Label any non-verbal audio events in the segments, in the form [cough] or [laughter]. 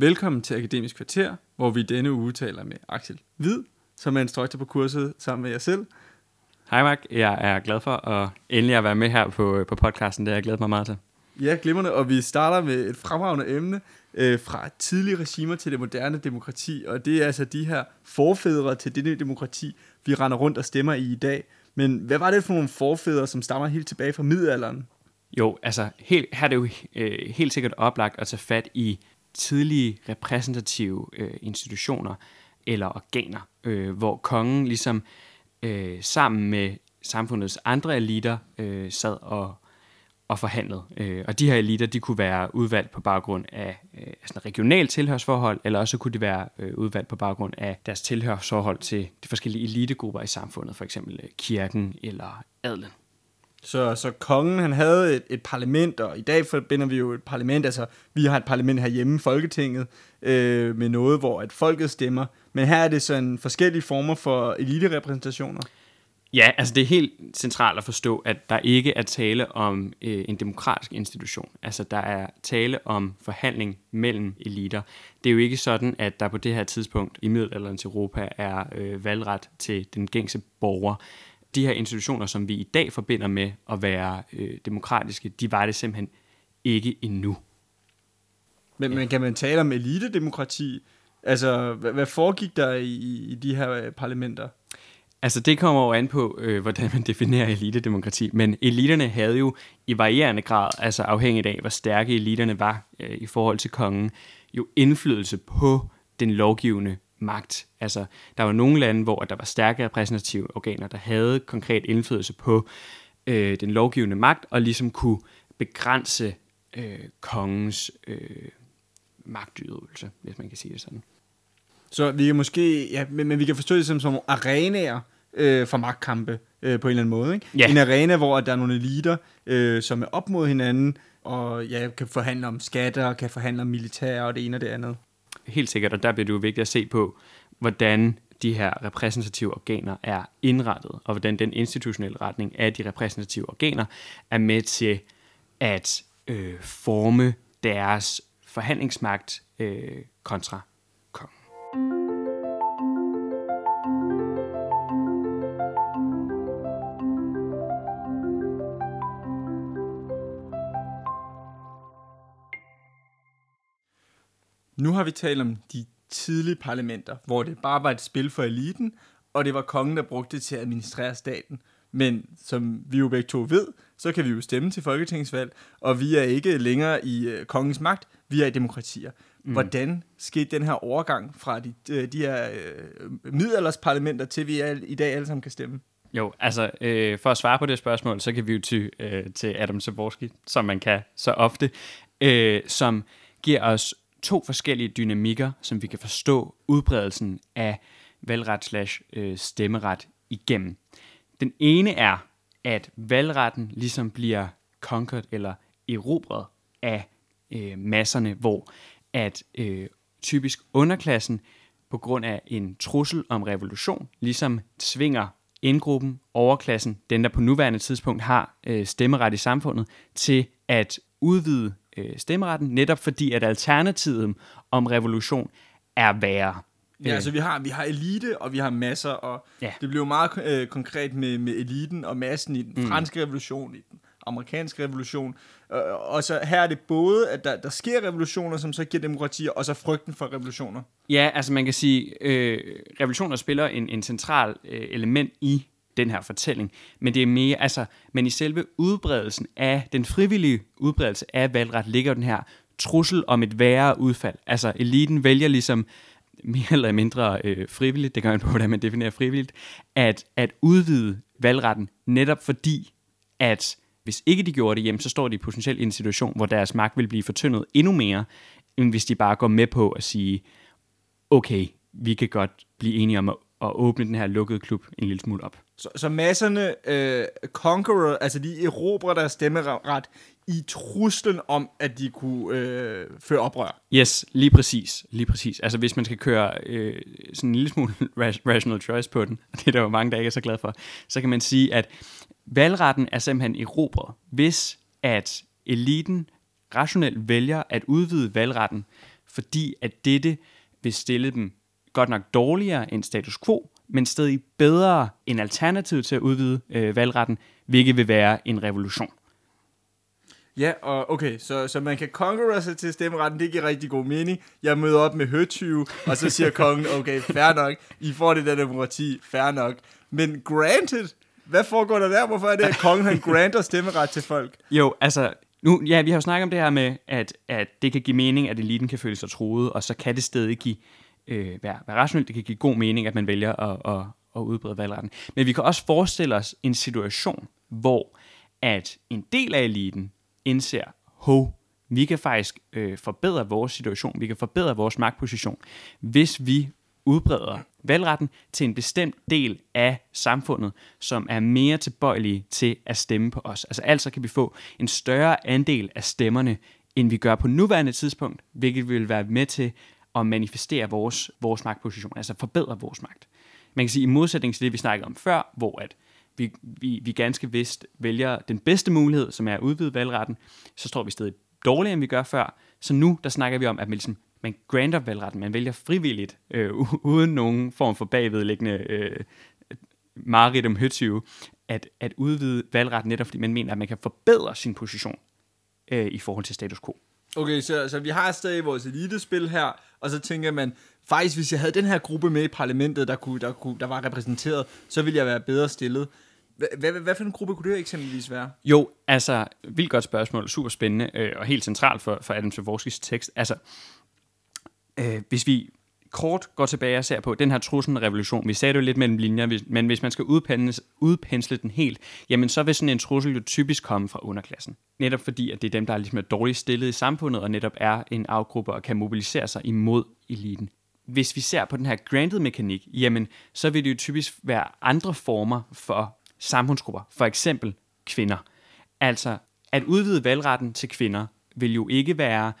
Velkommen til Akademisk Kvarter, hvor vi denne uge taler med Axel Hvid, som er instruktør på kurset sammen med jer selv. Hej Mark, jeg er glad for at endelig at være med her på, på podcasten, det har jeg glædet mig meget til. Ja, glimrende, og vi starter med et fremragende emne øh, fra tidlige regimer til det moderne demokrati, og det er altså de her forfædre til det demokrati, vi render rundt og stemmer i i dag. Men hvad var det for nogle forfædre, som stammer helt tilbage fra middelalderen? Jo, altså helt, her er det jo øh, helt sikkert oplagt at tage fat i tidlige repræsentative øh, institutioner eller organer, øh, hvor kongen ligesom øh, sammen med samfundets andre eliter øh, sad og, og forhandlede. Øh, og de her eliter, de kunne være udvalgt på baggrund af øh, sådan regional tilhørsforhold, eller også kunne de være øh, udvalgt på baggrund af deres tilhørsforhold til de forskellige elitegrupper i samfundet, for eksempel øh, kirken eller adlen. Så, så kongen, han havde et, et parlament, og i dag forbinder vi jo et parlament, altså vi har et parlament herhjemme, Folketinget, øh, med noget, hvor at folket stemmer. Men her er det sådan forskellige former for eliterepræsentationer. Ja, altså det er helt centralt at forstå, at der ikke er tale om øh, en demokratisk institution. Altså der er tale om forhandling mellem eliter. Det er jo ikke sådan, at der på det her tidspunkt i middelalderens Europa er øh, valgret til den gængse borger de her institutioner, som vi i dag forbinder med at være øh, demokratiske, de var det simpelthen ikke endnu. Men, ja. men kan man tale om elitedemokrati? Altså, hvad, hvad foregik der i, i de her øh, parlamenter? Altså, det kommer jo an på, øh, hvordan man definerer elitedemokrati. Men eliterne havde jo i varierende grad, altså afhængigt af, hvor stærke eliterne var øh, i forhold til kongen, jo indflydelse på den lovgivende magt. Altså, der var nogle lande, hvor der var stærke repræsentative organer, der havde konkret indflydelse på øh, den lovgivende magt, og ligesom kunne begrænse øh, kongens øh, magtudøvelse, hvis man kan sige det sådan. Så vi kan måske, ja, men, men vi kan forstå det som, som arenaer øh, for magtkampe øh, på en eller anden måde. Ikke? Ja. En arena, hvor der er nogle eliter, øh, som er op mod hinanden, og ja, kan forhandle om skatter, kan forhandle om militær og det ene og det andet helt sikkert, og der bliver det jo vigtigt at se på, hvordan de her repræsentative organer er indrettet, og hvordan den institutionelle retning af de repræsentative organer er med til at øh, forme deres forhandlingsmagt øh, kontra har vi talt om de tidlige parlamenter, hvor det bare var et spil for eliten, og det var kongen, der brugte det til at administrere staten. Men som vi jo begge to ved, så kan vi jo stemme til folketingsvalg, og vi er ikke længere i øh, kongens magt, vi er i demokratier. Mm. Hvordan skete den her overgang fra de, de, øh, de her øh, middelaldersparlamenter til vi er, i dag alle sammen kan stemme? Jo, altså øh, for at svare på det spørgsmål, så kan vi jo ty øh, til Adam Zaborski, som man kan så ofte, øh, som giver os to forskellige dynamikker, som vi kan forstå udbredelsen af valgret slash øh, stemmeret igennem. Den ene er, at valgretten ligesom bliver conquered eller erobret af øh, masserne, hvor at øh, typisk underklassen på grund af en trussel om revolution ligesom tvinger indgruppen, overklassen, den der på nuværende tidspunkt har øh, stemmeret i samfundet, til at udvide øh, stemmeretten, netop fordi at alternativet om revolution er værre. Ja, altså vi har, vi har elite, og vi har masser, og ja. det blev meget øh, konkret med, med eliten og massen i den mm. franske revolution, i den amerikanske revolution. Øh, og så her er det både, at der, der sker revolutioner, som så giver demokratier, og så frygten for revolutioner. Ja, altså man kan sige, øh, revolutioner spiller en, en central øh, element i den her fortælling, men det er mere, altså, men i selve udbredelsen af, den frivillige udbredelse af valgret, ligger den her trussel om et værre udfald. Altså, eliten vælger ligesom mere eller mindre øh, frivilligt, det gør man på, hvordan man definerer frivilligt, at, at udvide valgretten, netop fordi, at hvis ikke de gjorde det, jamen, så står de potentielt i en situation, hvor deres magt vil blive fortyndet endnu mere, end hvis de bare går med på at sige, okay, vi kan godt blive enige om at, at åbne den her lukkede klub en lille smule op. Så, så masserne øh, conqueror, altså de erobrer deres stemmeret i truslen om, at de kunne øh, føre oprør. Yes, lige præcis. Lige præcis. Altså hvis man skal køre øh, sådan en lille smule [laughs] rational choice på den, og det er der jo mange, der ikke er så glade for, så kan man sige, at valgretten er simpelthen erobret, hvis at eliten rationelt vælger at udvide valgretten, fordi at dette vil stille dem godt nok dårligere end status quo, men stadig bedre end alternativ til at udvide øh, valgretten, hvilket vil være en revolution. Ja, og okay, så, så man kan konkurrere sig til stemmeretten, det giver rigtig god mening. Jeg møder op med høtyve, og så siger kongen, okay, fair nok, I får det der demokrati, fair nok. Men granted, hvad foregår der der? Hvorfor er det, at kongen han granter stemmeret til folk? Jo, altså, nu, ja, vi har jo snakket om det her med, at, at det kan give mening, at eliten kan føle sig truet, og så kan det stadig give, øh, være, være rationelt, det kan give god mening, at man vælger at, at, at udbrede valgretten. Men vi kan også forestille os en situation, hvor at en del af eliten indser, hov, vi kan faktisk øh, forbedre vores situation, vi kan forbedre vores magtposition, hvis vi udbreder valgretten til en bestemt del af samfundet, som er mere tilbøjelige til at stemme på os. Altså altså kan vi få en større andel af stemmerne, end vi gør på nuværende tidspunkt, hvilket vil være med til at manifestere vores, vores magtposition, altså forbedre vores magt. Man kan sige, i modsætning til det, vi snakkede om før, hvor at vi, vi, vi ganske vist vælger den bedste mulighed, som er at udvide valgretten, så står vi stadig dårligere, end vi gør før. Så nu, der snakker vi om, at man, ligesom, man grander valgretten, man vælger frivilligt, øh, uden nogen form for bagvedliggende øh, mareridt om høtyve, at, at udvide valgretten netop, fordi man mener, at man kan forbedre sin position øh, i forhold til status quo. Okay, så, så vi har stadig vores elitespil her, og så tænker man, faktisk hvis jeg havde den her gruppe med i parlamentet, der, kunne, der, kunne, der var repræsenteret, så ville jeg være bedre stillet. Hvad, hvad for en gruppe kunne det eksempelvis være? Jo, altså, vildt godt spørgsmål, super spændende, øh, og helt centralt for, for Adam Tversky's tekst. Altså, øh, hvis vi kort går tilbage og ser på den her trusselrevolution, vi sagde det jo lidt mellem linjer, men hvis man skal udpensle, udpensle den helt, jamen så vil sådan en trussel jo typisk komme fra underklassen. Netop fordi, at det er dem, der er ligesom er dårligt stillet i samfundet, og netop er en afgruppe og kan mobilisere sig imod eliten. Hvis vi ser på den her granted mekanik, jamen så vil det jo typisk være andre former for samfundsgrupper, for eksempel kvinder. Altså, at udvide valgretten til kvinder vil jo ikke være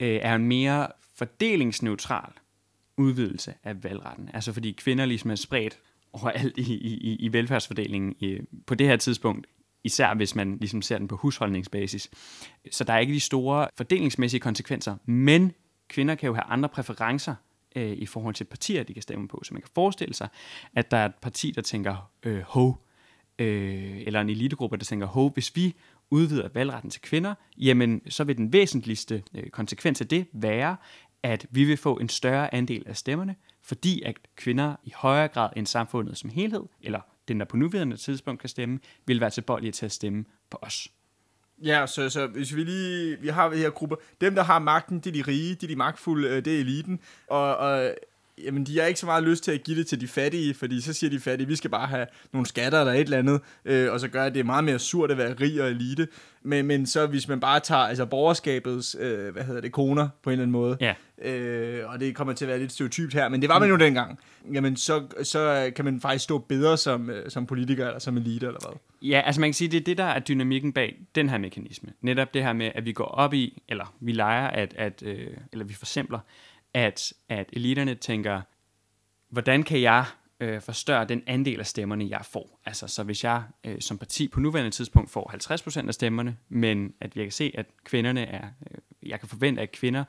øh, er en mere fordelingsneutral udvidelse af valgretten. Altså fordi kvinder ligesom er spredt overalt i, i, i velfærdsfordelingen i, på det her tidspunkt, især hvis man ligesom ser den på husholdningsbasis. Så der er ikke de store fordelingsmæssige konsekvenser, men kvinder kan jo have andre præferencer øh, i forhold til partier, de kan stemme på. Så man kan forestille sig, at der er et parti, der tænker, øh, ho, øh, eller en elitegruppe, der tænker, ho, hvis vi udvider valgretten til kvinder, jamen så vil den væsentligste øh, konsekvens af det være, at vi vil få en større andel af stemmerne, fordi at kvinder i højere grad end samfundet som helhed, eller den, der på nuværende tidspunkt kan stemme, vil være tilbøjelige til at stemme på os. Ja, så, så hvis vi lige, vi har de her grupper, dem der har magten, det er de rige, det er de magtfulde, øh, det er eliten, og, og jamen, de har ikke så meget lyst til at give det til de fattige, fordi så siger de fattige, vi skal bare have nogle skatter eller et eller andet, øh, og så gør det, det er meget mere surt at være rig og elite. Men, men så hvis man bare tager altså borgerskabets, øh, hvad hedder det, koner på en eller anden måde, ja. øh, og det kommer til at være lidt stereotypt her, men det var man jo mm. dengang, jamen så, så kan man faktisk stå bedre som, øh, som politiker eller som elite eller hvad. Ja, altså man kan sige, det er det, der er dynamikken bag den her mekanisme. Netop det her med, at vi går op i, eller vi leger, at, at øh, eller vi forsimpler, at, at eliterne tænker, hvordan kan jeg øh, forstørre den andel af stemmerne, jeg får? Altså, så hvis jeg øh, som parti på nuværende tidspunkt får 50% af stemmerne, men at jeg kan se, at kvinderne er, øh, jeg kan forvente, at kvinder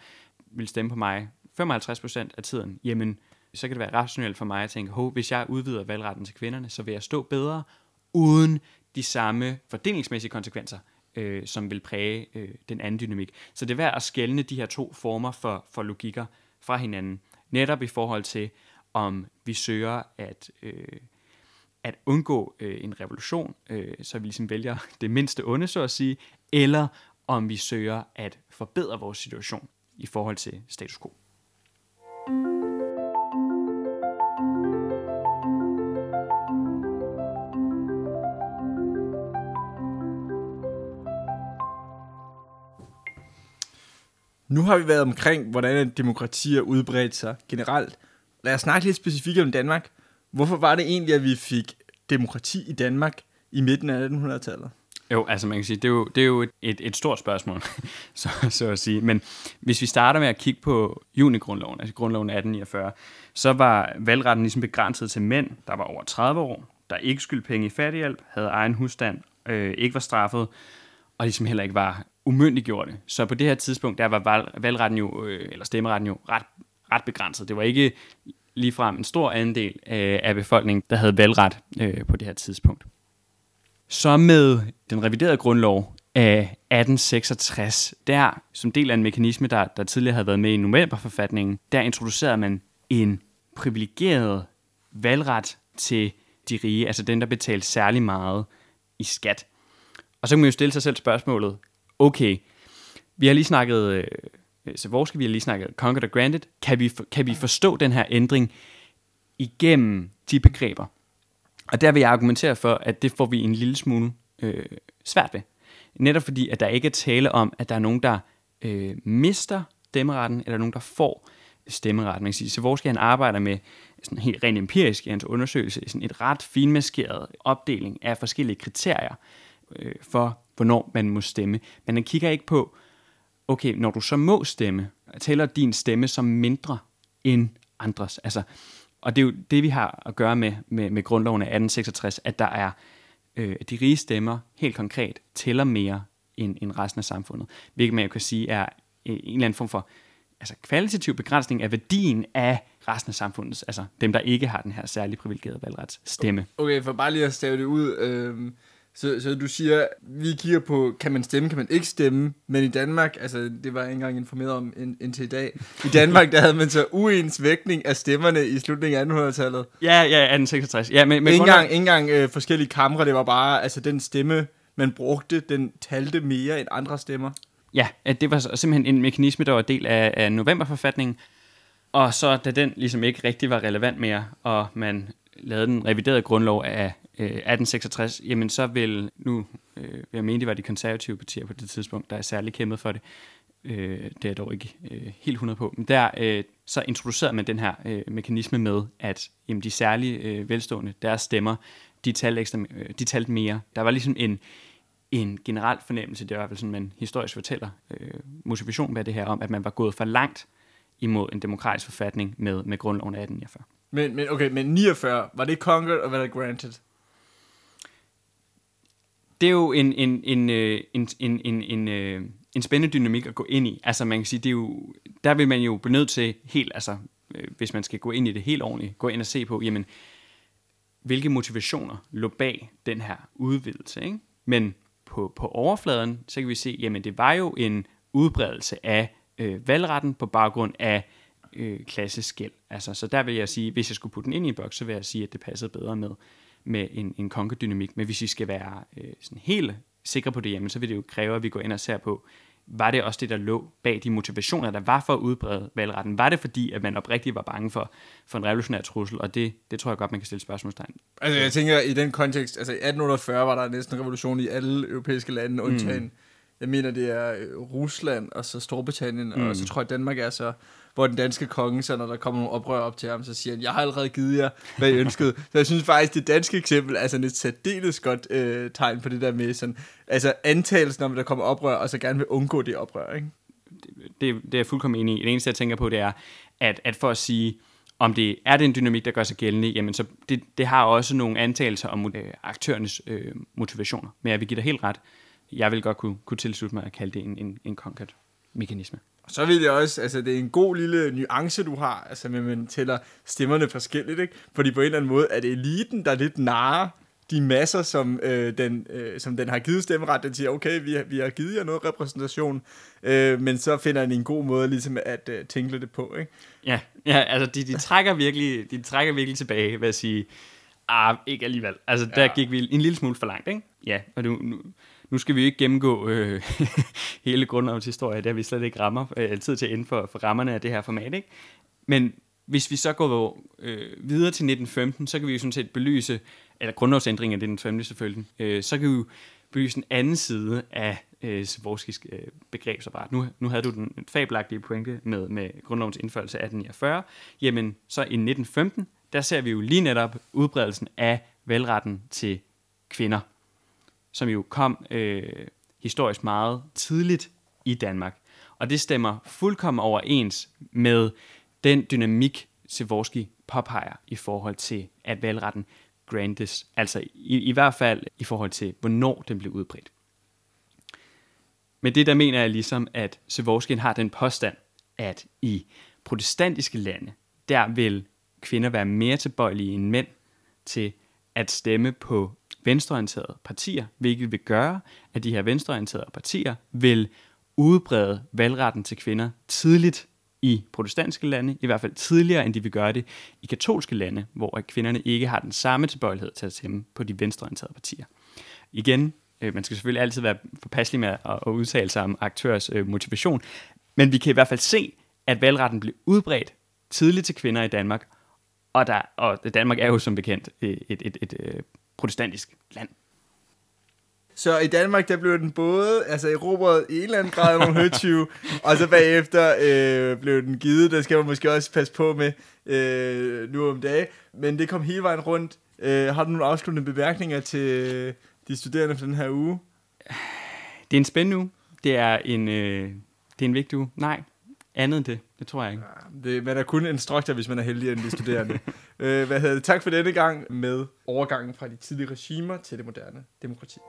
vil stemme på mig 55% af tiden, jamen, så kan det være rationelt for mig at tænke, hov, hvis jeg udvider valgretten til kvinderne, så vil jeg stå bedre, uden de samme fordelingsmæssige konsekvenser, øh, som vil præge øh, den anden dynamik. Så det er værd at skælne de her to former for, for logikker, fra hinanden. Netop i forhold til, om vi søger at, øh, at undgå øh, en revolution, øh, så vi ligesom vælger [laughs] det mindste onde, så at sige, eller om vi søger at forbedre vores situation i forhold til status quo. Nu har vi været omkring, hvordan demokratier udbredte sig generelt. Lad os snakke lidt specifikt om Danmark. Hvorfor var det egentlig, at vi fik demokrati i Danmark i midten af 1800-tallet? Jo, altså man kan sige, det er jo, det er jo et, et, et stort spørgsmål, [laughs] så, så at sige. Men hvis vi starter med at kigge på junigrundloven, altså grundloven 1849, så var valgretten ligesom begrænset til mænd, der var over 30 år, der ikke skyldte penge i fattighjælp, havde egen husstand, øh, ikke var straffet, og ligesom heller ikke var umyndiggjorte. Så på det her tidspunkt, der var valg, valgretten jo, øh, eller stemmeretten jo ret, ret begrænset. Det var ikke ligefrem en stor andel øh, af befolkningen, der havde valgret øh, på det her tidspunkt. Så med den reviderede grundlov af 1866, der som del af en mekanisme, der, der tidligere havde været med i novemberforfatningen, der introducerede man en privilegeret valgret til de rige, altså den, der betalte særlig meget i skat. Og så kan man jo stille sig selv spørgsmålet, okay, vi har lige snakket øh, Savorsky, vi har lige snakket Conquered og Granted. Kan vi, kan vi forstå den her ændring igennem de begreber? Og der vil jeg argumentere for, at det får vi en lille smule øh, svært ved. Netop fordi, at der ikke er tale om, at der er nogen, der øh, mister stemmeretten, eller nogen, der får stemmeretten. Man kan sige, skal han arbejder med sådan helt rent empirisk i hans undersøgelse, sådan et ret finmaskeret opdeling af forskellige kriterier øh, for, hvornår man må stemme. Men han kigger ikke på, okay, når du så må stemme, tæller din stemme som mindre end andres. Altså, og det er jo det, vi har at gøre med, med, med grundloven af 1866, at der er øh, de rige stemmer helt konkret tæller mere end, end resten af samfundet. Hvilket man jo kan sige er øh, en eller anden form for altså kvalitativ begrænsning af værdien af resten af samfundets, altså dem, der ikke har den her særlig privilegerede valgretsstemme. Okay, for bare lige at stave det ud, øh, så, så du siger, vi kigger på, kan man stemme, kan man ikke stemme, men i Danmark, altså det var jeg ikke engang informeret om indtil i dag, i Danmark der havde man så uens vægtning af stemmerne i slutningen af 1800-tallet. Ja, ja, 1866. Ja, men, men ikke engang, engang øh, forskellige kamre, det var bare, altså den stemme, man brugte, den talte mere end andre stemmer. Ja, det var simpelthen en mekanisme, der var del af, af novemberforfatningen, og så da den ligesom ikke rigtig var relevant mere, og man lavede den reviderede grundlov af Øh, 1866, jamen så vil, nu øh, jeg mente, det var de konservative partier på det tidspunkt, der er særlig kæmpet for det, øh, det er jeg dog ikke øh, helt 100 på, men der øh, så introducerede man den her øh, mekanisme med, at jamen, de særlige øh, velstående, deres stemmer, de talte, ekstra, øh, de talte mere. Der var ligesom en, en generel fornemmelse, det var i hvert fald sådan, man historisk fortæller, øh, motivation bag det her om, at man var gået for langt imod en demokratisk forfatning med, med grundloven af 1849. Men, men okay, men 49, var det conquered og var det granted? Det er jo en, en, en, øh, en, en, en, en, øh, en spændende dynamik at gå ind i. Altså man kan sige, det er jo, der vil man jo blive nødt til helt, altså øh, hvis man skal gå ind i det helt ordentligt, gå ind og se på, jamen, hvilke motivationer lå bag den her udvidelse. Ikke? Men på, på overfladen, så kan vi se, jamen det var jo en udbredelse af øh, valgretten på baggrund af øh, klasseskæld. Altså, så der vil jeg sige, hvis jeg skulle putte den ind i en boks, så vil jeg sige, at det passede bedre med med en, en konkerdynamik. Men hvis vi skal være øh, sådan helt sikre på det, jamen, så vil det jo kræve, at vi går ind og ser på, var det også det, der lå bag de motivationer, der var for at udbrede valgretten? Var det fordi, at man oprigtigt var bange for, for en revolutionær trussel? Og det, det tror jeg godt, man kan stille spørgsmålstegn. Altså jeg tænker, i den kontekst, altså i 1840 var der næsten revolution i alle europæiske lande, undtagen, mm. jeg mener, det er øh, Rusland og så Storbritannien, mm. og så tror jeg, Danmark er så hvor den danske konge, så når der kommer nogle oprør op til ham, så siger han, jeg har allerede givet jer, hvad I ønskede. så jeg synes faktisk, det danske eksempel er sådan et særdeles godt øh, tegn på det der med sådan, altså antagelsen om, at der kommer oprør, og så gerne vil undgå det oprør, ikke? Det, det, det er jeg fuldkommen enig i. Det eneste, jeg tænker på, det er, at, at for at sige, om det er det en dynamik, der gør sig gældende, jamen så det, det har også nogle antagelser om øh, aktørernes øh, motivationer. Men jeg vil give dig helt ret. Jeg vil godt kunne, kunne tilslutte mig at kalde det en, en, en konkret mekanisme. Og så vil jeg også, altså det er en god lille nuance, du har, altså med, man tæller stemmerne forskelligt, ikke? Fordi på en eller anden måde er det eliten, der lidt narer de masser, som, øh, den, øh, som den har givet stemmeret. Den siger, okay, vi har, vi har givet jer noget repræsentation, øh, men så finder den en god måde ligesom at øh, tænke det på, ikke? Ja, ja altså de, de, trækker virkelig, de trækker virkelig tilbage, vil jeg sige, ah, ikke alligevel. Altså der ja. gik vi en lille smule for langt, ikke? Ja, og nu, nu, nu skal vi ikke gennemgå øh, [laughs] hele grundlovens historie, det vi slet ikke rammer, øh, tid til inden for, for rammerne af det her format. Ikke? Men hvis vi så går øh, videre til 1915, så kan vi jo sådan set belyse, eller grundlovsændringen af 1915 selvfølgelig, øh, så kan vi jo belyse den anden side af øh, Svorskis øh, begrebsapparat. Nu, nu havde du den fabelagtige pointe med, med grundlovens indførelse af 1849. Jamen, så i 1915, der ser vi jo lige netop udbredelsen af valgretten til kvinder som jo kom øh, historisk meget tidligt i Danmark. Og det stemmer fuldkommen overens med den dynamik, Sivorski påpeger i forhold til, at valgretten grantes, altså i, i hvert fald i forhold til, hvornår den blev udbredt. Men det der mener jeg ligesom, at Sivorskin har den påstand, at i protestantiske lande, der vil kvinder være mere tilbøjelige end mænd til at stemme på venstreorienterede partier, hvilket vil gøre, at de her venstreorienterede partier vil udbrede valgretten til kvinder tidligt i protestantiske lande, i hvert fald tidligere, end de vil gøre det i katolske lande, hvor kvinderne ikke har den samme tilbøjelighed til at stemme på de venstreorienterede partier. Igen, øh, man skal selvfølgelig altid være forpasselig med at, udtale sig om aktørers øh, motivation, men vi kan i hvert fald se, at valgretten blev udbredt tidligt til kvinder i Danmark, og, der, og Danmark er jo som bekendt øh, et, et, et, et protestantisk land. Så i Danmark, der blev den både altså erobret i en eller anden grad nogle høtyve, [laughs] og så bagefter øh, blev den givet. Der skal man måske også passe på med øh, nu om dagen. Men det kom hele vejen rundt. Øh, har du nogle afsluttende bemærkninger til de studerende for den her uge? Det er en spændende uge. Det er en, øh, det er en vigtig uge. Nej, andet end det. Det tror jeg ikke. Ja, det, man er kun instruktor, hvis man er heldig end de studerende. [laughs] øh, hvad hedder det? Tak for denne gang med overgangen fra de tidlige regimer til det moderne demokrati.